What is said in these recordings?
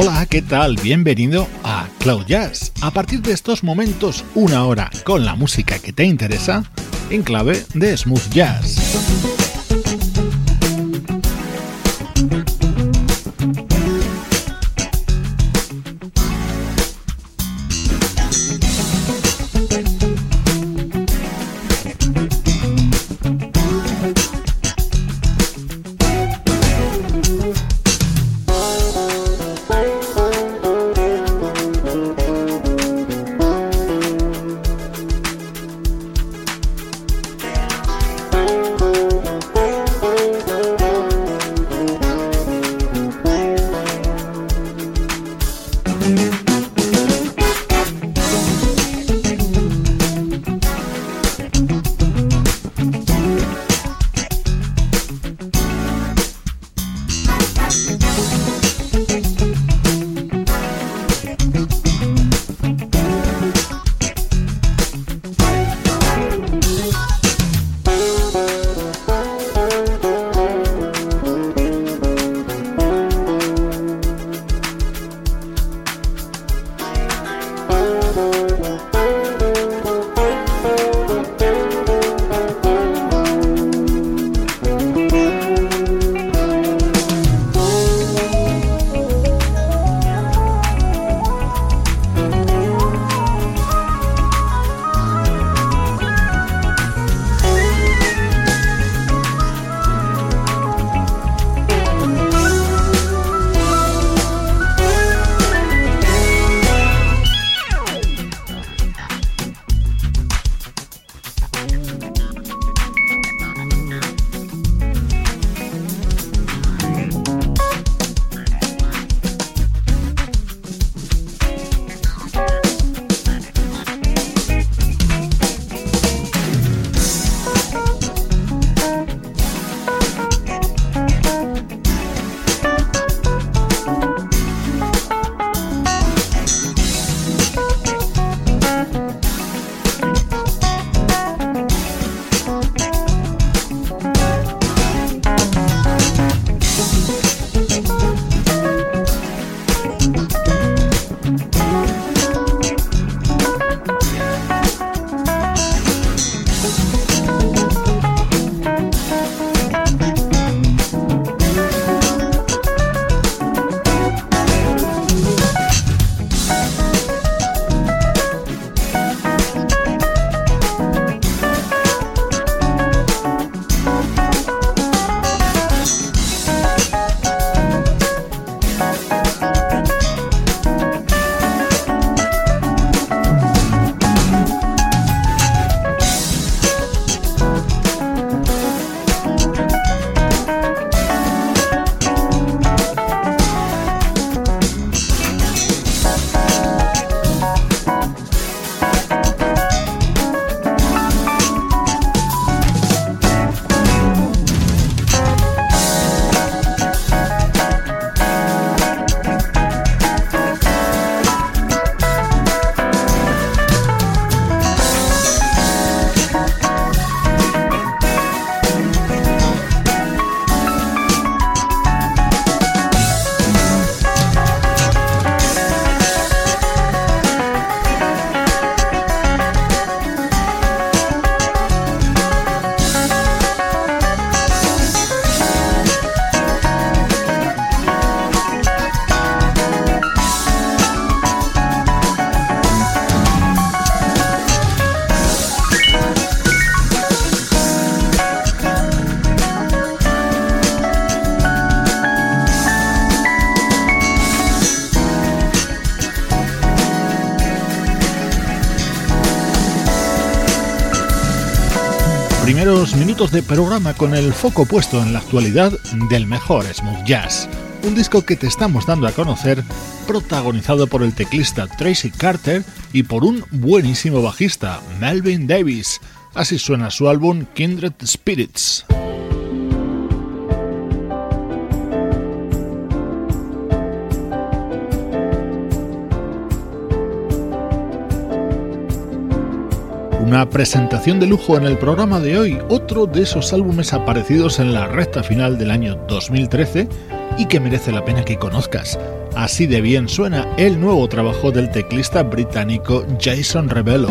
Hola, ¿qué tal? Bienvenido a Cloud Jazz. A partir de estos momentos, una hora con la música que te interesa en clave de smooth jazz. De programa con el foco puesto en la actualidad del mejor smooth jazz, un disco que te estamos dando a conocer protagonizado por el teclista Tracy Carter y por un buenísimo bajista, Melvin Davis. Así suena su álbum Kindred Spirits. Una presentación de lujo en el programa de hoy, otro de esos álbumes aparecidos en la recta final del año 2013 y que merece la pena que conozcas. Así de bien suena el nuevo trabajo del teclista británico Jason Rebello.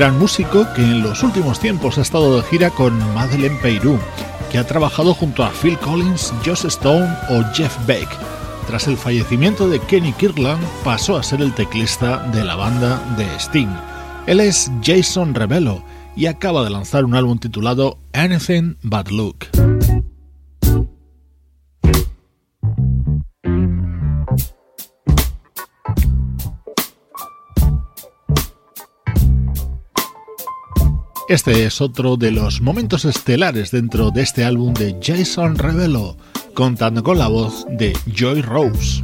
Gran músico que en los últimos tiempos ha estado de gira con Madeleine Peyrou, que ha trabajado junto a Phil Collins, Joss Stone o Jeff Beck. Tras el fallecimiento de Kenny Kirkland, pasó a ser el teclista de la banda de Sting. Él es Jason Rebello y acaba de lanzar un álbum titulado Anything But Look. Este es otro de los momentos estelares dentro de este álbum de Jason Rebello, contando con la voz de Joy Rose.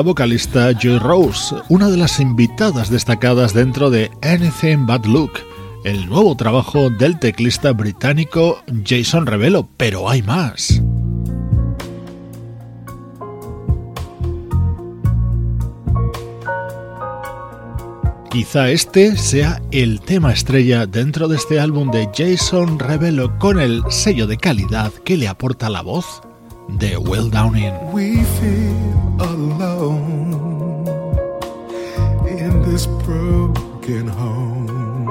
La vocalista Joy Rose, una de las invitadas destacadas dentro de Anything But Look, el nuevo trabajo del teclista británico Jason Revelo, pero hay más. Quizá este sea el tema estrella dentro de este álbum de Jason Revelo con el sello de calidad que le aporta la voz de Well Down In. We feel alone in this broken home.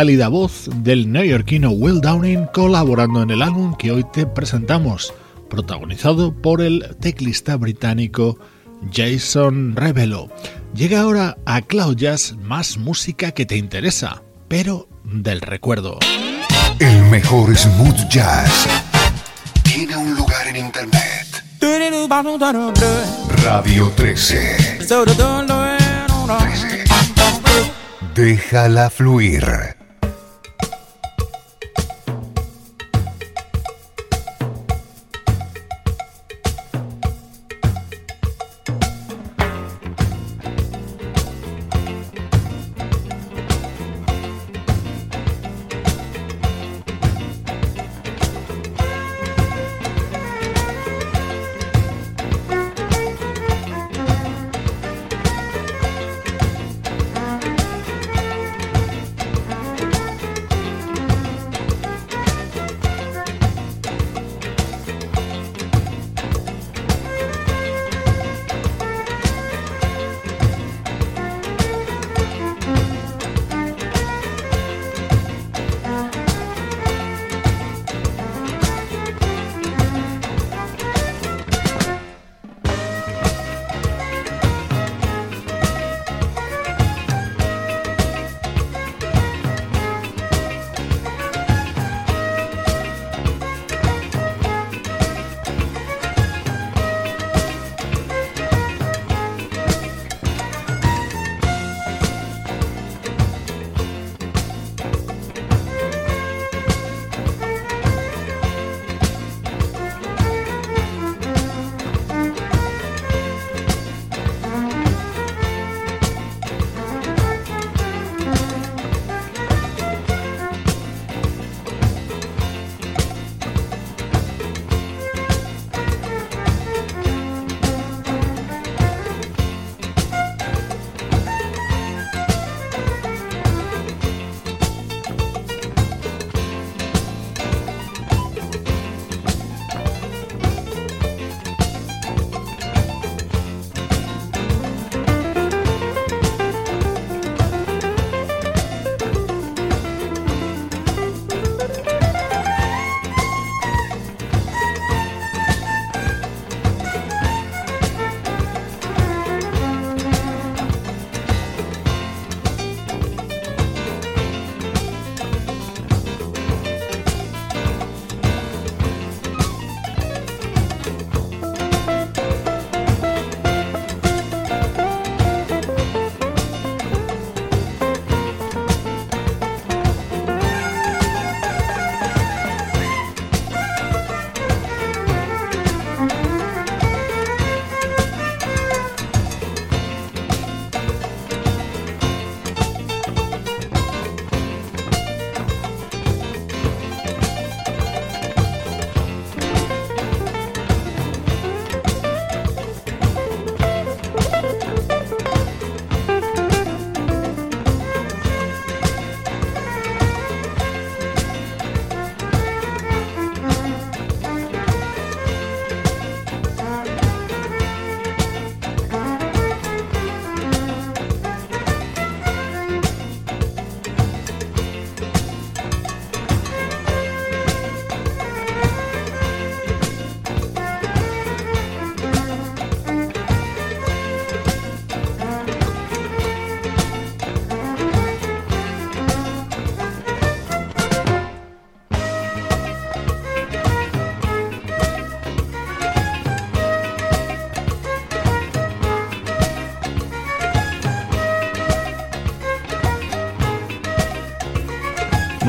Cálida voz del neoyorquino Will Downing colaborando en el álbum que hoy te presentamos, protagonizado por el teclista británico Jason Revelo. Llega ahora a Cloud Jazz más música que te interesa, pero del recuerdo. El mejor smooth jazz tiene un lugar en internet. Radio 13. 13. Déjala fluir.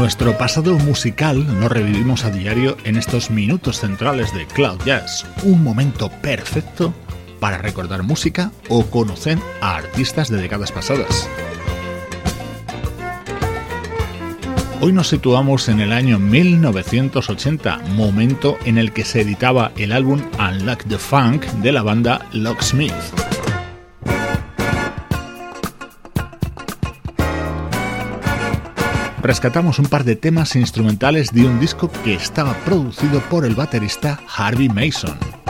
Nuestro pasado musical lo revivimos a diario en estos minutos centrales de Cloud Jazz, un momento perfecto para recordar música o conocer a artistas de décadas pasadas. Hoy nos situamos en el año 1980, momento en el que se editaba el álbum Unlock the Funk de la banda Locksmith. Rescatamos un par de temas instrumentales de un disco que estaba producido por el baterista Harvey Mason.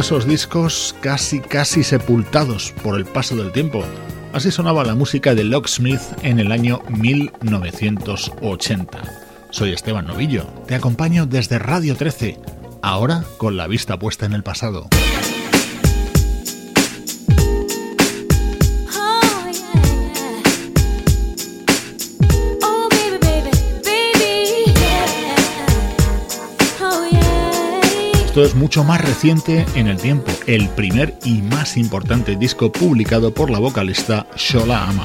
Esos discos casi casi sepultados por el paso del tiempo. Así sonaba la música de Locksmith en el año 1980. Soy Esteban Novillo, te acompaño desde Radio 13, ahora con la vista puesta en el pasado. Es mucho más reciente en el tiempo, el primer y más importante disco publicado por la vocalista Shola Ama.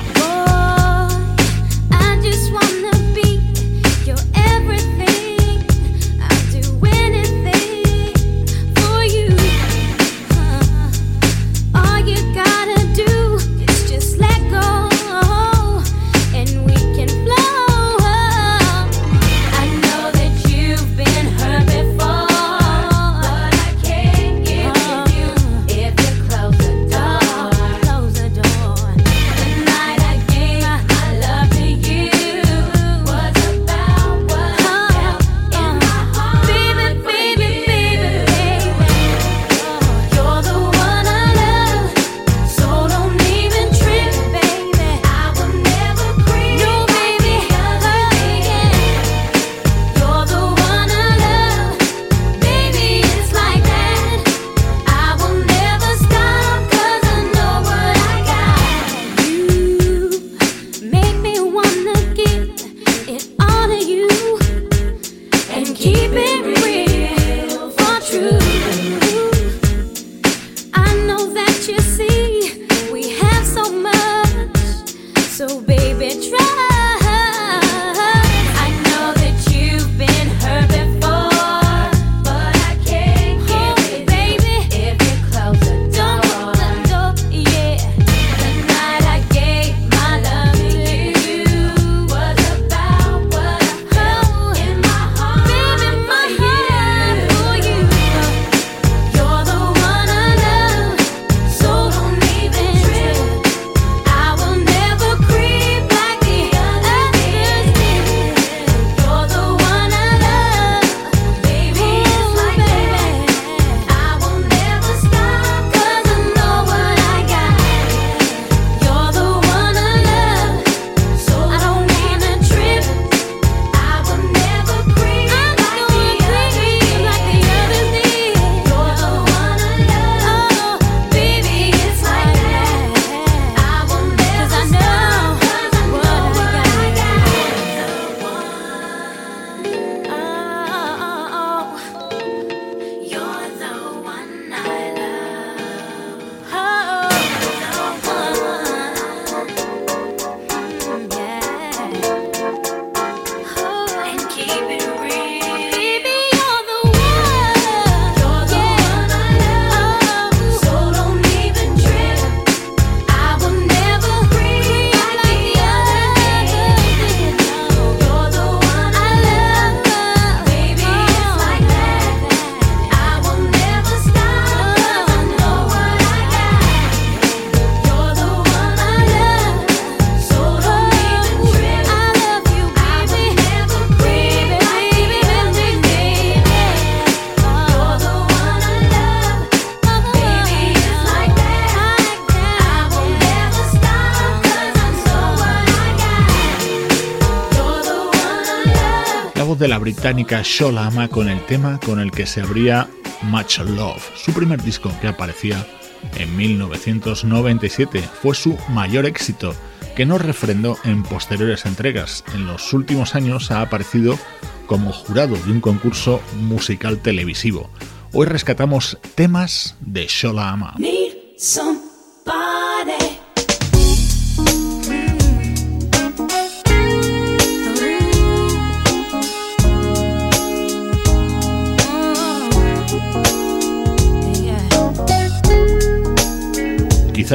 Británica Shola Ama con el tema con el que se abría Much Love, su primer disco que aparecía en 1997. Fue su mayor éxito, que no refrendó en posteriores entregas. En los últimos años ha aparecido como jurado de un concurso musical televisivo. Hoy rescatamos temas de Shola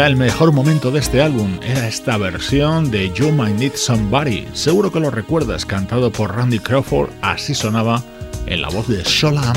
El mejor momento de este álbum era esta versión de You Might Need Somebody. Seguro que lo recuerdas, cantado por Randy Crawford, así sonaba en la voz de Sola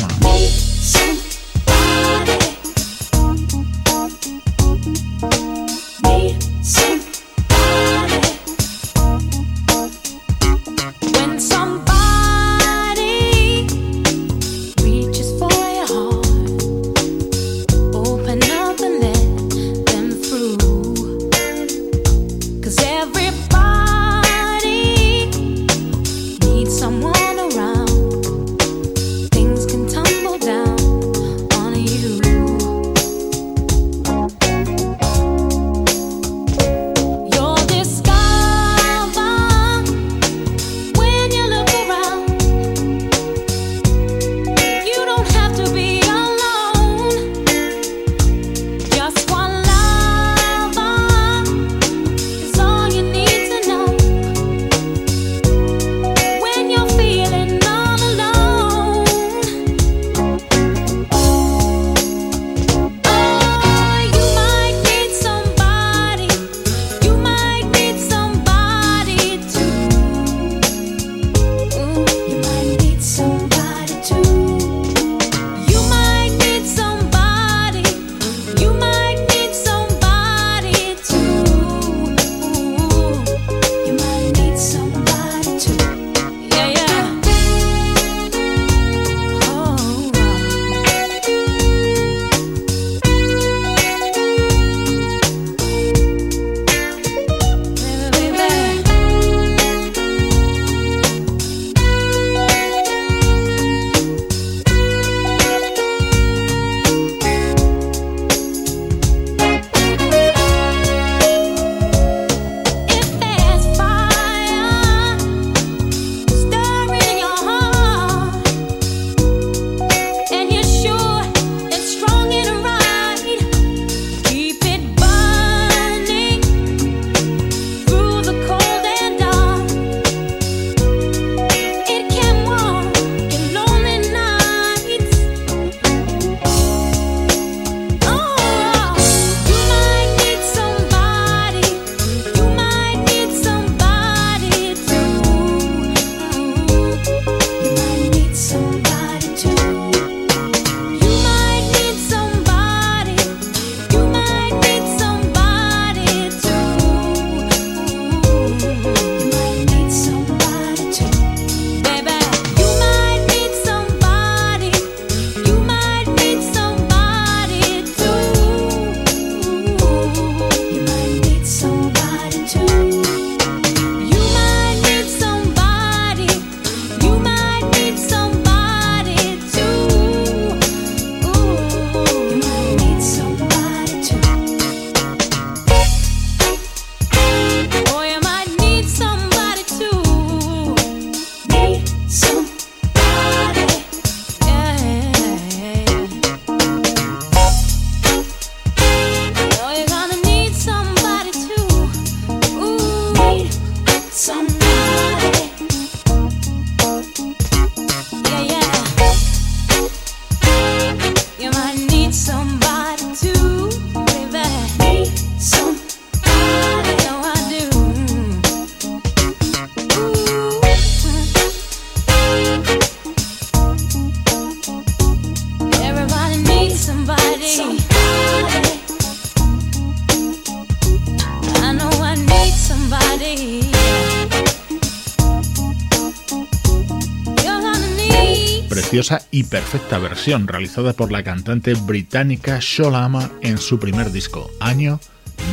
Y perfecta versión realizada por la cantante británica Sholama en su primer disco, año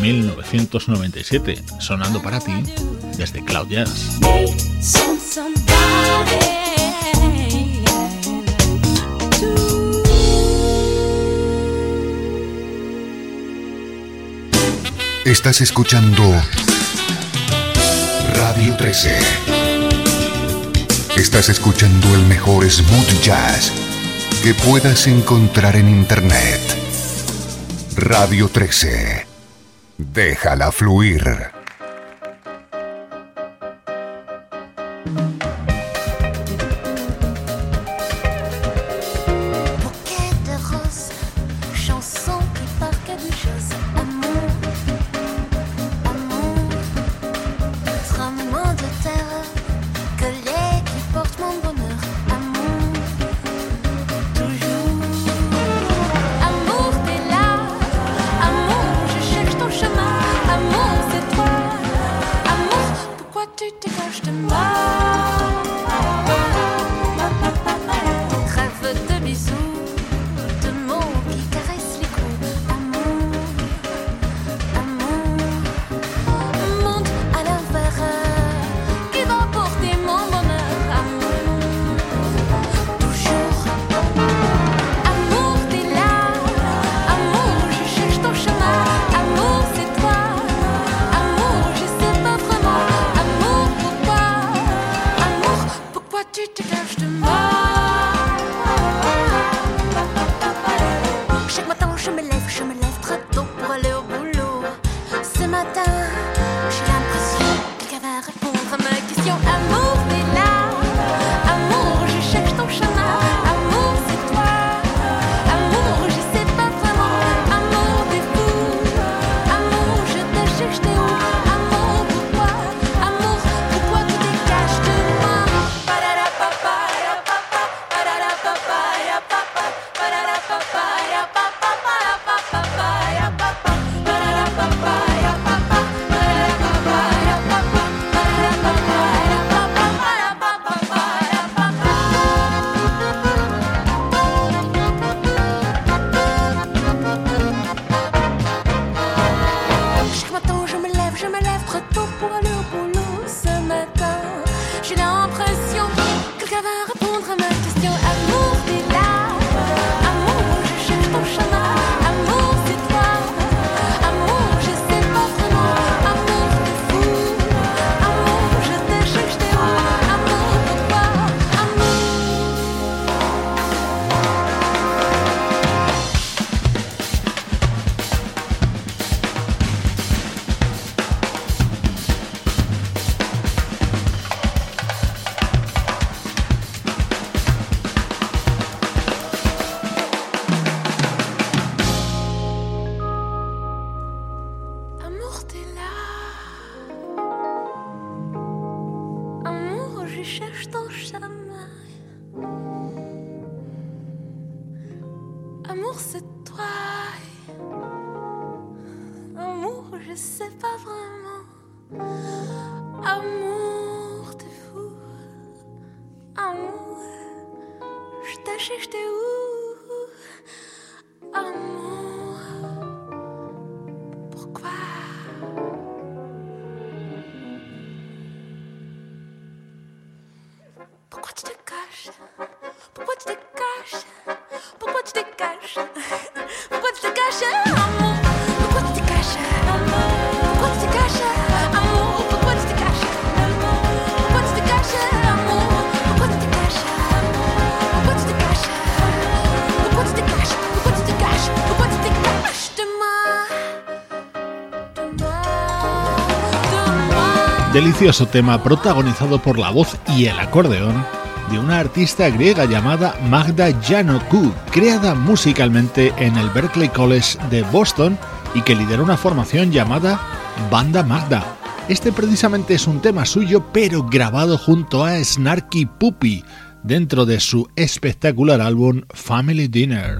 1997, sonando para ti desde Cloud Jazz. Estás escuchando Radio 13. Estás escuchando el mejor smooth jazz que puedas encontrar en Internet. Radio 13. Déjala fluir. du, du. je sais pas vraiment. Amour, t'es fou. Amour, je t'achète, j'étais où? Delicioso tema protagonizado por la voz y el acordeón de una artista griega llamada Magda Janoku, creada musicalmente en el Berklee College de Boston y que lideró una formación llamada Banda Magda. Este precisamente es un tema suyo, pero grabado junto a Snarky Puppy dentro de su espectacular álbum Family Dinner.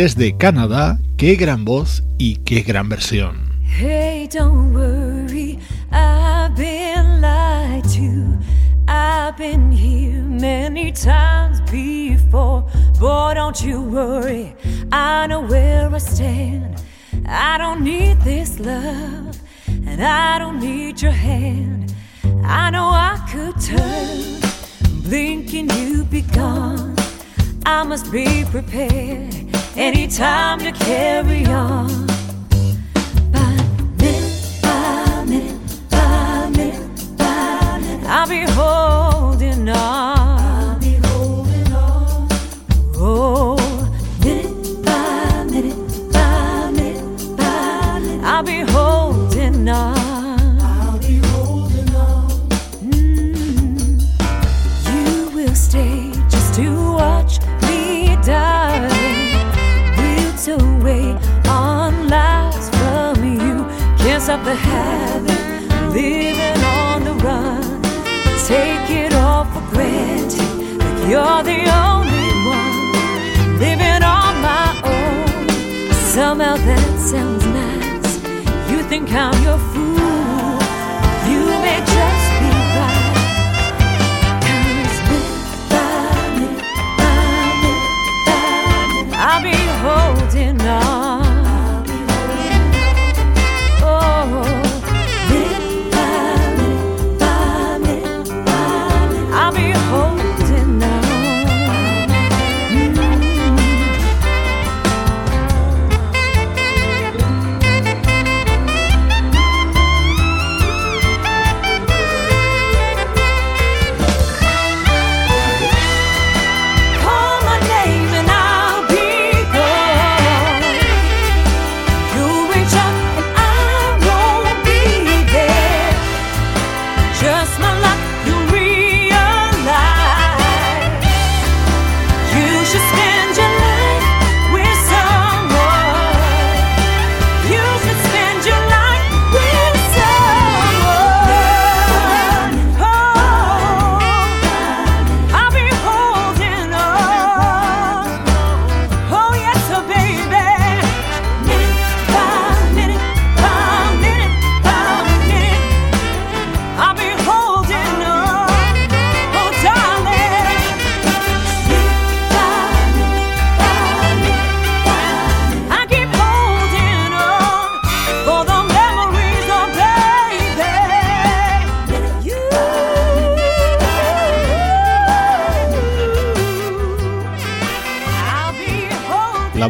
Desde Canadá, qué gran voz y qué gran versión. Hey, don't worry, I've been lied to. I've been here many times before. Boy, don't you worry, I know where I stand. I don't need this love, and I don't need your hand. I know I could turn, you'd be gone. I must be prepared any time to carry on.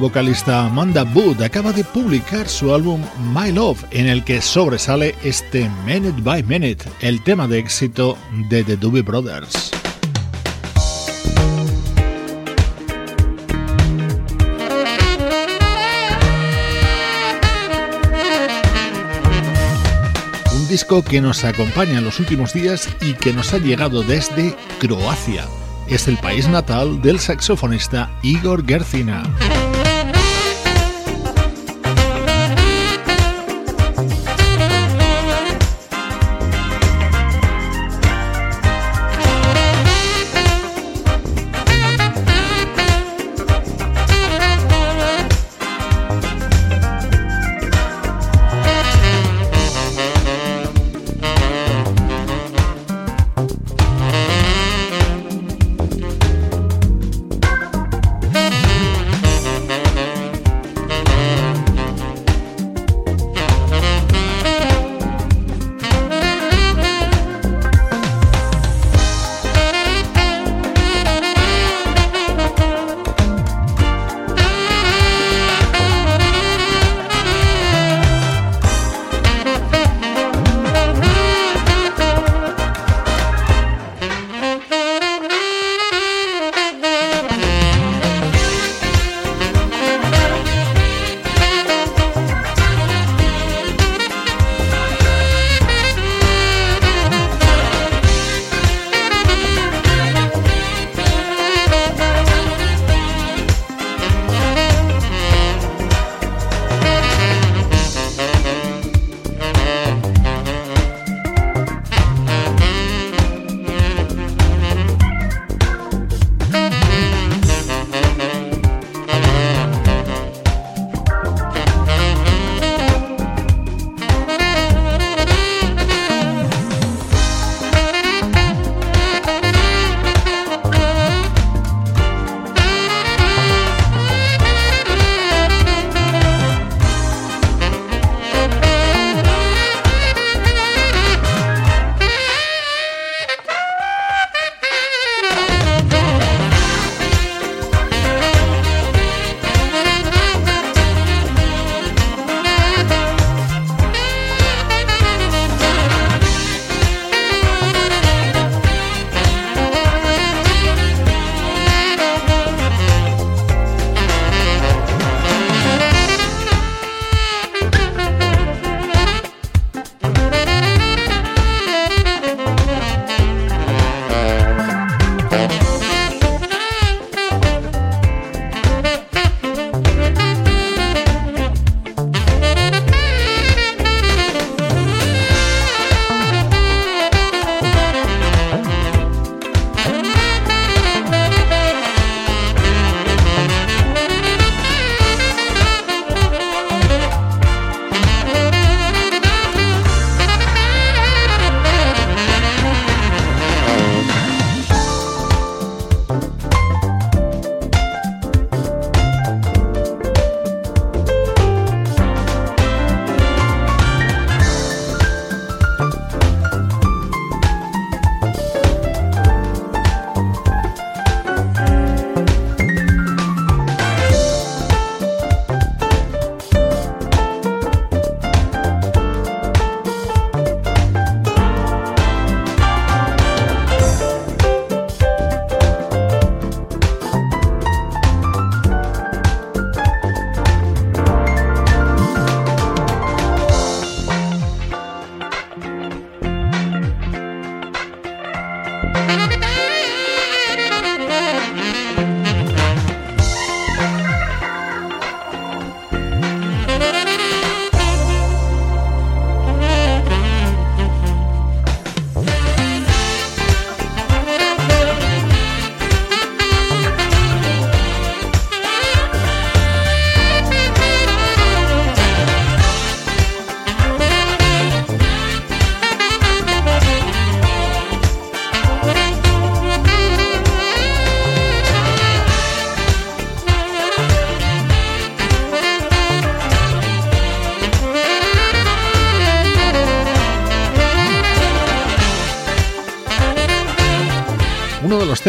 Vocalista Amanda Wood acaba de publicar su álbum My Love, en el que sobresale este Minute by Minute, el tema de éxito de The Doobie Brothers. Un disco que nos acompaña en los últimos días y que nos ha llegado desde Croacia. Es el país natal del saxofonista Igor Gercina.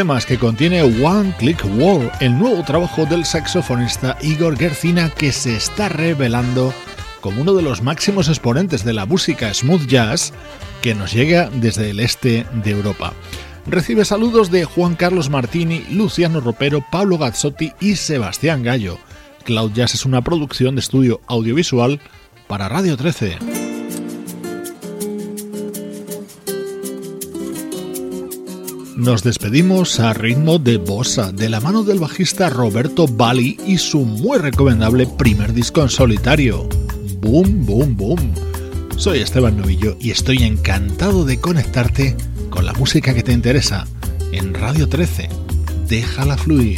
Temas que contiene One Click Wall, el nuevo trabajo del saxofonista Igor Gercina que se está revelando como uno de los máximos exponentes de la música smooth jazz que nos llega desde el este de Europa. Recibe saludos de Juan Carlos Martini, Luciano Ropero, Pablo Gazzotti y Sebastián Gallo. Cloud Jazz es una producción de estudio audiovisual para Radio 13. Nos despedimos a ritmo de bossa, de la mano del bajista Roberto Bali y su muy recomendable primer disco en solitario. Boom, boom, boom. Soy Esteban Novillo y estoy encantado de conectarte con la música que te interesa en Radio 13. Déjala fluir.